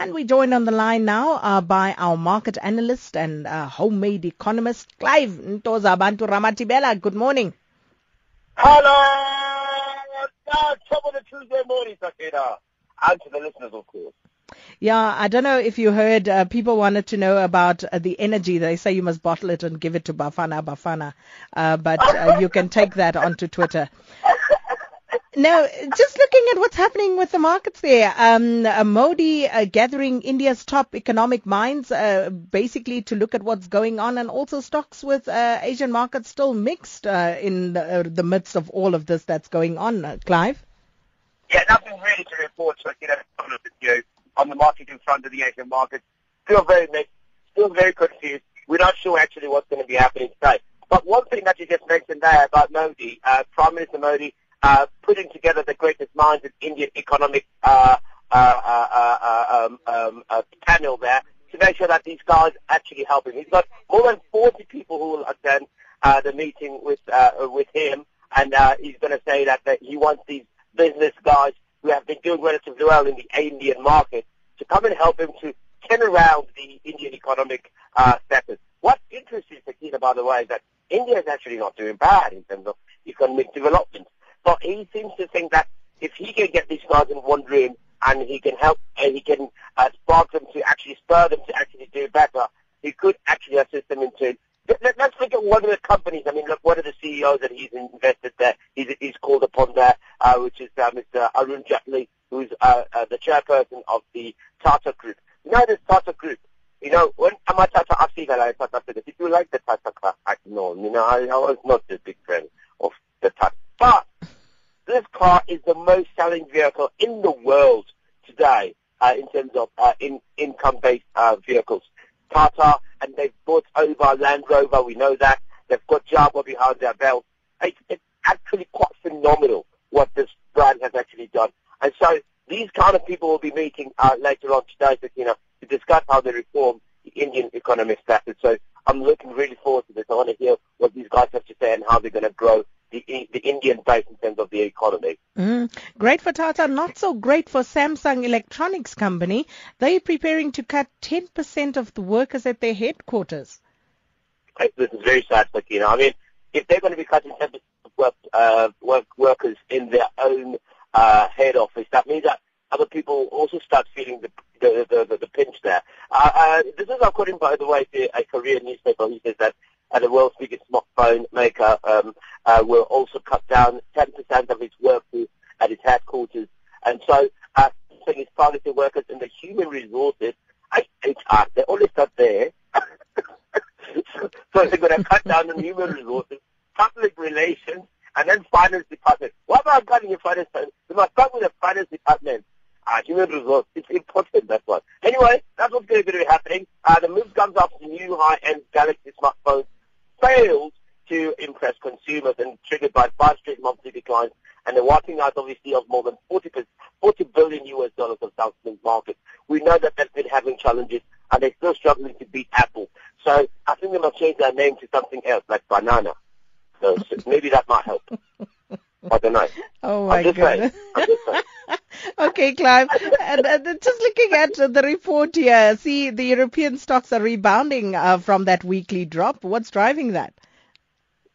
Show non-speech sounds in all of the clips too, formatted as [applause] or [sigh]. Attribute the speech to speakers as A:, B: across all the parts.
A: And we joined on the line now uh, by our market analyst and uh, homemade economist, Clive Ntoza Bantu Ramathibela. Good morning.
B: Hello! Uh, top of the Tuesday morning, Sakina. And to the listeners, of course.
A: Yeah, I don't know if you heard, uh, people wanted to know about uh, the energy. They say you must bottle it and give it to Bafana Bafana. Uh, but uh, you can take that onto Twitter. Now, just looking at what's happening with the markets there, um, uh, Modi uh, gathering India's top economic minds, uh, basically to look at what's going on, and also stocks with uh, Asian markets still mixed uh, in the, uh, the, midst of all of this that's going on. Clive?
B: Yeah, nothing really to report. So, you know, on the market in front of the Asian market, still very mixed, still very confused. We're not sure actually what's going to be happening today. But one thing that you just mentioned there about Modi, Prime Minister Modi uh, putting together the greatest minds in Indian economic uh, uh, uh, uh um, um, uh, panel there to make sure that these guys actually help him. He's got more than 40 people who will attend the meeting with with him, and he's going to say that, that he wants these business guys who have been doing relatively well in the Indian market to come and help him to turn around the Indian economic status. What interests Sakina, by the way, is that India is actually not doing bad in terms of economic development. But he seems to think that if he can get these guys in one room and he can help and he can uh, spark them to actually spur them to actually do better, he could actually assist them into let, us look at one of the companies. I mean, look, one of the CEOs that he's invested there, he's, he's called upon there, uh, which is uh, Mr. Arun Jaitley, who's uh, uh, the chairperson of the Tata Group. You know this Tata Group. You know, when I'm a Tata, I see that I Tata If you like the Tata I know. You know, I, I was not a big fan of the Tata. But this car is the most selling vehicle in the world today uh, in terms of uh, in, income-based uh, vehicles. Tata, and they've bought over Land Rover, we know that. They've got Jaguar behind their belt. It's, it's actually quite phenomenal what this brand has actually done. And so these kind of people will be meeting uh, later on today, you know, to discuss how they reform the Indian economic status. So I'm looking really forward to this. I want to hear what these guys have to say and how they're going to grow the, the Indian base in terms of the economy.
A: Mm. Great for Tata, not so great for Samsung Electronics Company. They're preparing to cut 10% of the workers at their headquarters.
B: This is very sad, Sakina. I mean, if they're going to be cutting 10% of work, uh, work, workers in their own uh, head office, that means that other people also start feeling the the, the, the, the pinch there. Uh, uh, this is according, by the way, to a Korean newspaper who says that uh, the world's biggest smartphone maker um, uh, will also cut down 10% of its workforce at its headquarters. And so, uh, saying it's targeting workers in the human resources, HR, they only start there. [laughs] so, they're going to cut down on human resources, public relations, and then finance department. What about cutting your finance? Department? We must start with the finance department. Uh, human resources, it's important, that's what. Anyway, that's what's going to be happening. Uh, the move comes after the new high-end Galaxy smartphones failed to impress consumers and triggered by five straight monthly declines and the wiping out obviously of more than 40, 40 billion US dollars of Samsung's market. We know that they've been having challenges and they're still struggling to beat Apple. So I think they must change their name to something else like Banana. So maybe that might help. I don't know.
A: Oh my goodness. [laughs] okay, Clive. and, and, just looking at the report here, see the European stocks are rebounding uh, from that weekly drop. What's driving that?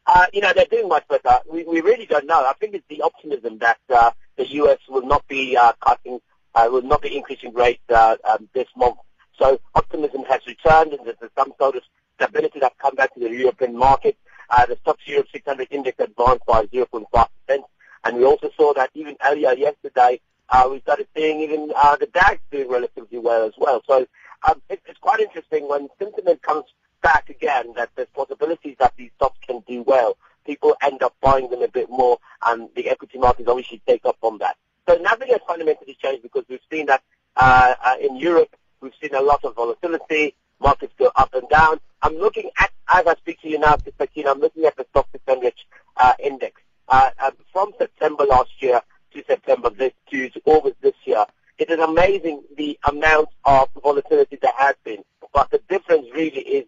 B: Uh, you know, they're doing much better. We, we really don't know. I think it's the optimism that uh, the U.S. will not be uh, cutting, uh, will not be increasing rates uh, um, this month. So optimism has returned, and there's some sort of stability that's come back to the European market. Uh, the Stoxx Europe 600 index advanced by 0.5 percent, and we also saw that even earlier yesterday, uh, we started seeing even uh, the DAX doing relatively well as well. So um, it, it's quite interesting when sentiment comes back again that there's possibilities that these stocks can do well. People end up buying them a bit more, and the equity markets obviously take up on that. So nothing has fundamentally changed because we've seen that uh, uh, in Europe, we've seen a lot of volatility. Markets go up and down. I'm looking at, as I speak to you now, Mr. Sakina, I'm looking at the Stoxx 600 uh, index. Uh, um, from September last year to September this to, to August this year, it is amazing the amount of volatility there has been. But the difference really is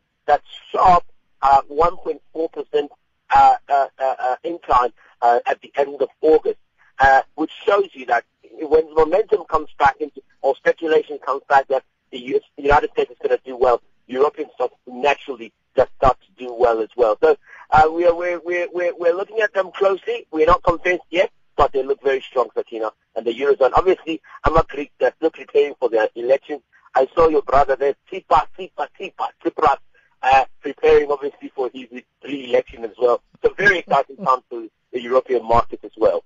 B: momentum comes back into, or speculation comes back that the, US, the United States is going to do well, Europeans start naturally just start to do well as well. So uh, we are, we're, we're, we're, we're looking at them closely. We're not convinced yet, but they look very strong, Sakina, and the Eurozone. Obviously, I'm a Greek that's still preparing for the elections. I saw your brother there, Tsipa, Tsipa, Tsipa, Tsipras, uh, preparing obviously for his re-election as well. It's a very exciting time for the European market as well.